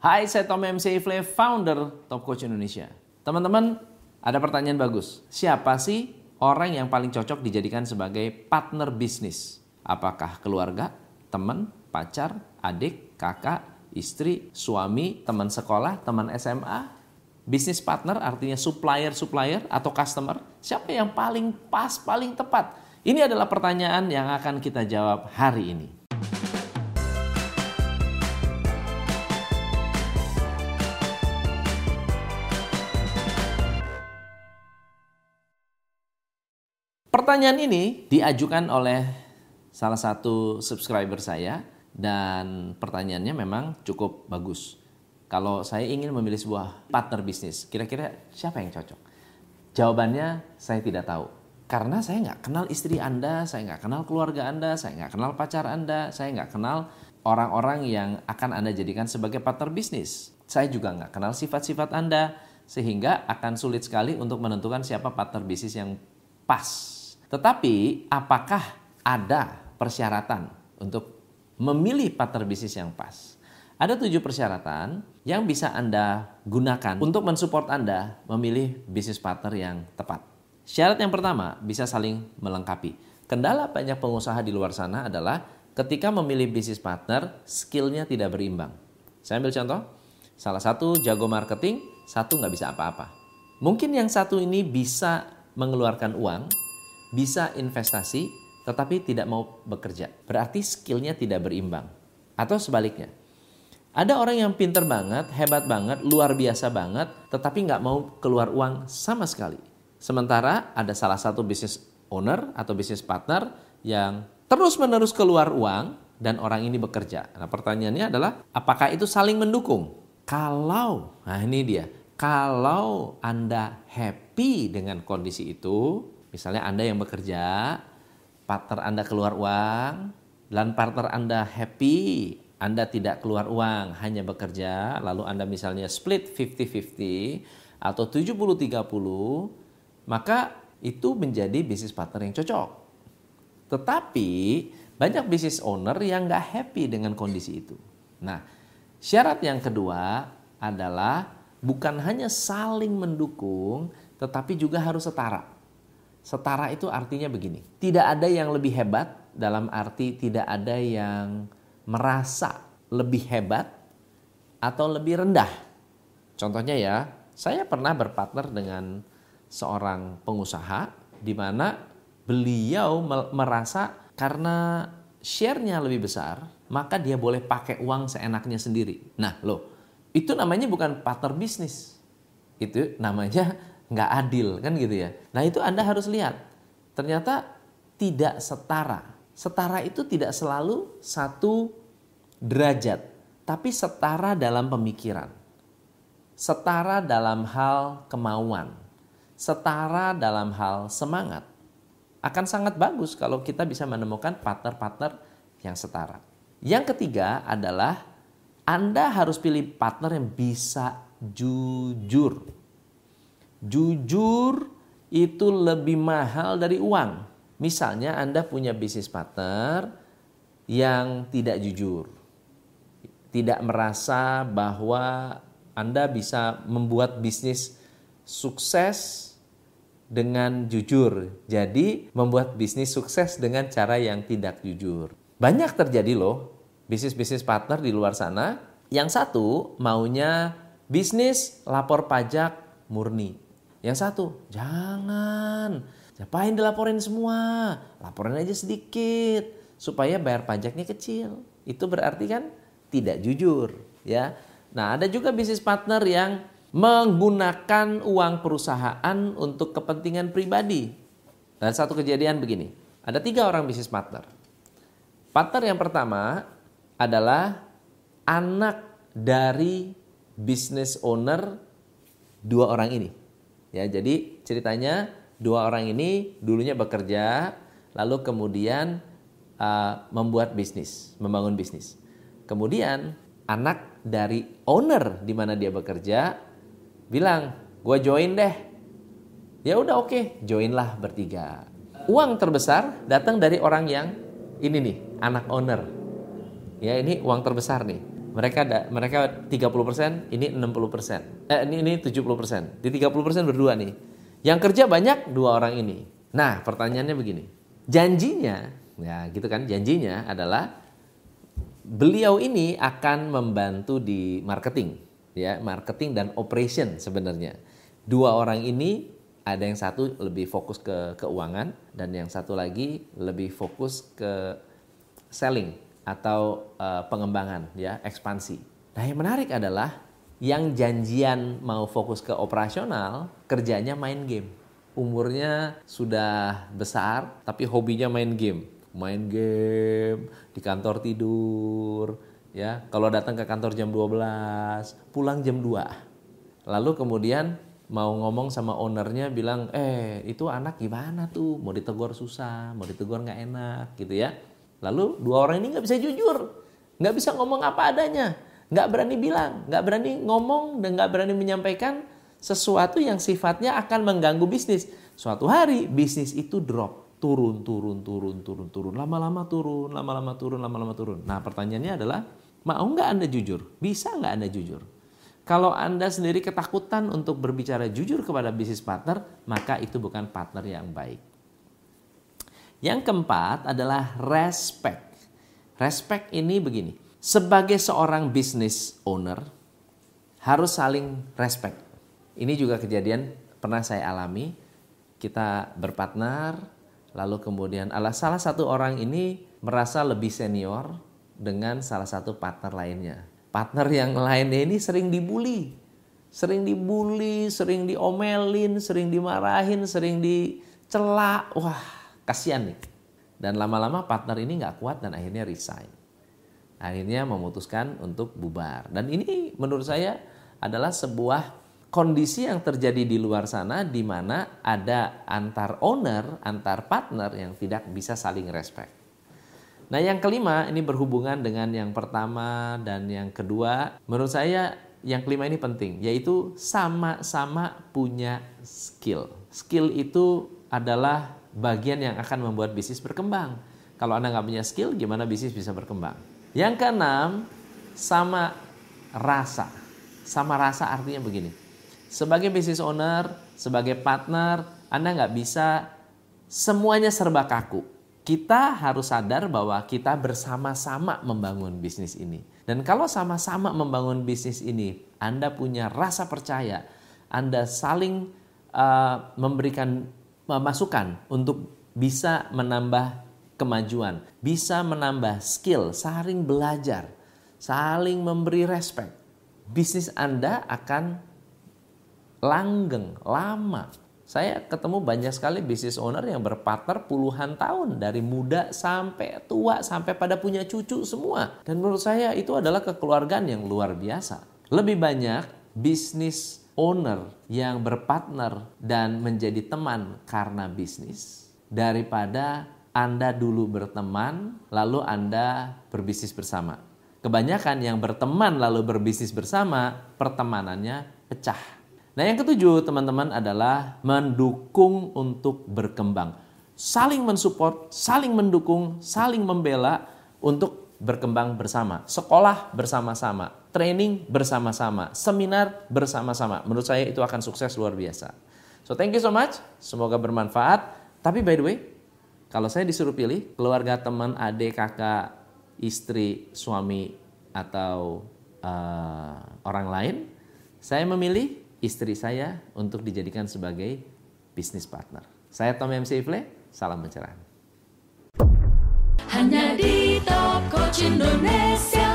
Hai, saya Tom MC Ifle, founder Top Coach Indonesia. Teman-teman, ada pertanyaan bagus. Siapa sih orang yang paling cocok dijadikan sebagai partner bisnis? Apakah keluarga, teman, pacar, adik, kakak, istri, suami, teman sekolah, teman SMA? Bisnis partner artinya supplier-supplier atau customer? Siapa yang paling pas, paling tepat? Ini adalah pertanyaan yang akan kita jawab hari ini. Pertanyaan ini diajukan oleh salah satu subscriber saya dan pertanyaannya memang cukup bagus. Kalau saya ingin memilih sebuah partner bisnis, kira-kira siapa yang cocok? Jawabannya saya tidak tahu. Karena saya nggak kenal istri Anda, saya nggak kenal keluarga Anda, saya nggak kenal pacar Anda, saya nggak kenal orang-orang yang akan Anda jadikan sebagai partner bisnis. Saya juga nggak kenal sifat-sifat Anda, sehingga akan sulit sekali untuk menentukan siapa partner bisnis yang pas tetapi apakah ada persyaratan untuk memilih partner bisnis yang pas? Ada tujuh persyaratan yang bisa Anda gunakan untuk mensupport Anda memilih bisnis partner yang tepat. Syarat yang pertama bisa saling melengkapi. Kendala banyak pengusaha di luar sana adalah ketika memilih bisnis partner, skillnya tidak berimbang. Saya ambil contoh, salah satu jago marketing, satu nggak bisa apa-apa. Mungkin yang satu ini bisa mengeluarkan uang, bisa investasi tetapi tidak mau bekerja. Berarti skillnya tidak berimbang. Atau sebaliknya. Ada orang yang pinter banget, hebat banget, luar biasa banget, tetapi nggak mau keluar uang sama sekali. Sementara ada salah satu bisnis owner atau bisnis partner yang terus-menerus keluar uang dan orang ini bekerja. Nah pertanyaannya adalah apakah itu saling mendukung? Kalau, nah ini dia, kalau Anda happy dengan kondisi itu, Misalnya Anda yang bekerja, partner Anda keluar uang, dan partner Anda happy, Anda tidak keluar uang, hanya bekerja, lalu Anda misalnya split 50-50 atau 70-30, maka itu menjadi bisnis partner yang cocok. Tetapi banyak bisnis owner yang nggak happy dengan kondisi itu. Nah, syarat yang kedua adalah bukan hanya saling mendukung, tetapi juga harus setara. Setara itu artinya begini, tidak ada yang lebih hebat dalam arti tidak ada yang merasa lebih hebat atau lebih rendah. Contohnya ya, saya pernah berpartner dengan seorang pengusaha di mana beliau merasa karena share-nya lebih besar, maka dia boleh pakai uang seenaknya sendiri. Nah, loh, itu namanya bukan partner bisnis. Itu namanya nggak adil kan gitu ya. Nah itu Anda harus lihat. Ternyata tidak setara. Setara itu tidak selalu satu derajat, tapi setara dalam pemikiran. Setara dalam hal kemauan. Setara dalam hal semangat. Akan sangat bagus kalau kita bisa menemukan partner-partner yang setara. Yang ketiga adalah Anda harus pilih partner yang bisa jujur Jujur itu lebih mahal dari uang. Misalnya Anda punya bisnis partner yang tidak jujur. Tidak merasa bahwa Anda bisa membuat bisnis sukses dengan jujur. Jadi membuat bisnis sukses dengan cara yang tidak jujur. Banyak terjadi loh bisnis-bisnis partner di luar sana. Yang satu maunya bisnis lapor pajak murni. Yang satu, jangan. Ngapain dilaporin semua? Laporin aja sedikit supaya bayar pajaknya kecil. Itu berarti kan tidak jujur, ya. Nah, ada juga bisnis partner yang menggunakan uang perusahaan untuk kepentingan pribadi. Dan satu kejadian begini, ada tiga orang bisnis partner. Partner yang pertama adalah anak dari bisnis owner dua orang ini. Ya, jadi ceritanya dua orang ini dulunya bekerja, lalu kemudian uh, membuat bisnis, membangun bisnis. Kemudian anak dari owner di mana dia bekerja bilang, gue join deh. Ya udah oke, okay. joinlah bertiga. Uang terbesar datang dari orang yang ini nih, anak owner. Ya ini uang terbesar nih. Mereka ada, mereka 30%, ini 60%. Eh ini ini 70%. Di 30% berdua nih. Yang kerja banyak dua orang ini. Nah, pertanyaannya begini. Janjinya, ya gitu kan, janjinya adalah beliau ini akan membantu di marketing, ya, marketing dan operation sebenarnya. Dua orang ini ada yang satu lebih fokus ke keuangan dan yang satu lagi lebih fokus ke selling atau uh, pengembangan ya ekspansi. Nah yang menarik adalah yang janjian mau fokus ke operasional kerjanya main game. Umurnya sudah besar tapi hobinya main game. Main game di kantor tidur ya. Kalau datang ke kantor jam 12, pulang jam 2. Lalu kemudian mau ngomong sama ownernya bilang eh itu anak gimana tuh mau ditegur susah mau ditegur nggak enak gitu ya lalu dua orang ini nggak bisa jujur. Nggak bisa ngomong apa adanya. Nggak berani bilang nggak berani ngomong dan nggak berani menyampaikan sesuatu yang sifatnya akan mengganggu bisnis. Suatu hari bisnis itu drop. Turun turun turun turun turun. Lama-lama turun lama-lama turun lama-lama turun. Nah pertanyaannya adalah mau nggak anda jujur? Bisa nggak anda jujur? Kalau Anda sendiri ketakutan untuk berbicara jujur kepada bisnis partner, maka itu bukan partner yang baik. Yang keempat adalah respect. Respect ini begini, sebagai seorang business owner harus saling respect. Ini juga kejadian pernah saya alami. Kita berpartner, lalu kemudian ala salah satu orang ini merasa lebih senior dengan salah satu partner lainnya partner yang lainnya ini sering dibully. Sering dibully, sering diomelin, sering dimarahin, sering dicela. Wah, kasihan nih. Dan lama-lama partner ini nggak kuat dan akhirnya resign. Akhirnya memutuskan untuk bubar. Dan ini menurut saya adalah sebuah kondisi yang terjadi di luar sana di mana ada antar owner, antar partner yang tidak bisa saling respect. Nah, yang kelima ini berhubungan dengan yang pertama dan yang kedua. Menurut saya yang kelima ini penting, yaitu sama-sama punya skill. Skill itu adalah bagian yang akan membuat bisnis berkembang. Kalau Anda nggak punya skill, gimana bisnis bisa berkembang? Yang keenam, sama rasa. Sama rasa artinya begini. Sebagai business owner, sebagai partner, Anda nggak bisa semuanya serba kaku kita harus sadar bahwa kita bersama-sama membangun bisnis ini. Dan kalau sama-sama membangun bisnis ini, Anda punya rasa percaya, Anda saling uh, memberikan masukan untuk bisa menambah kemajuan, bisa menambah skill, saling belajar, saling memberi respect. Bisnis Anda akan langgeng, lama, saya ketemu banyak sekali bisnis owner yang berpartner puluhan tahun dari muda sampai tua sampai pada punya cucu semua. Dan menurut saya itu adalah kekeluargaan yang luar biasa. Lebih banyak bisnis owner yang berpartner dan menjadi teman karena bisnis daripada Anda dulu berteman lalu Anda berbisnis bersama. Kebanyakan yang berteman lalu berbisnis bersama pertemanannya pecah Nah, yang ketujuh, teman-teman, adalah mendukung untuk berkembang. Saling mensupport, saling mendukung, saling membela untuk berkembang bersama. Sekolah bersama-sama, training bersama-sama, seminar bersama-sama. Menurut saya itu akan sukses luar biasa. So, thank you so much. Semoga bermanfaat. Tapi by the way, kalau saya disuruh pilih keluarga, teman, adik, kakak, istri, suami, atau uh, orang lain, saya memilih istri saya untuk dijadikan sebagai bisnis partner. Saya Tom MC Ifle, salam pencerahan. Hanya di Top Coach Indonesia.